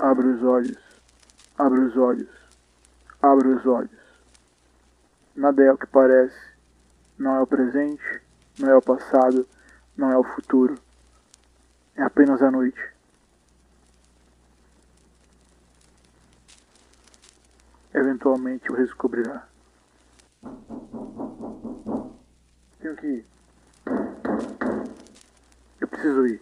Abra os olhos. Abra os olhos. Abra os olhos. Nada é o que parece. Não é o presente, não é o passado, não é o futuro. É apenas a noite. Eventualmente o descobrirá. aqui. Eu preciso ir.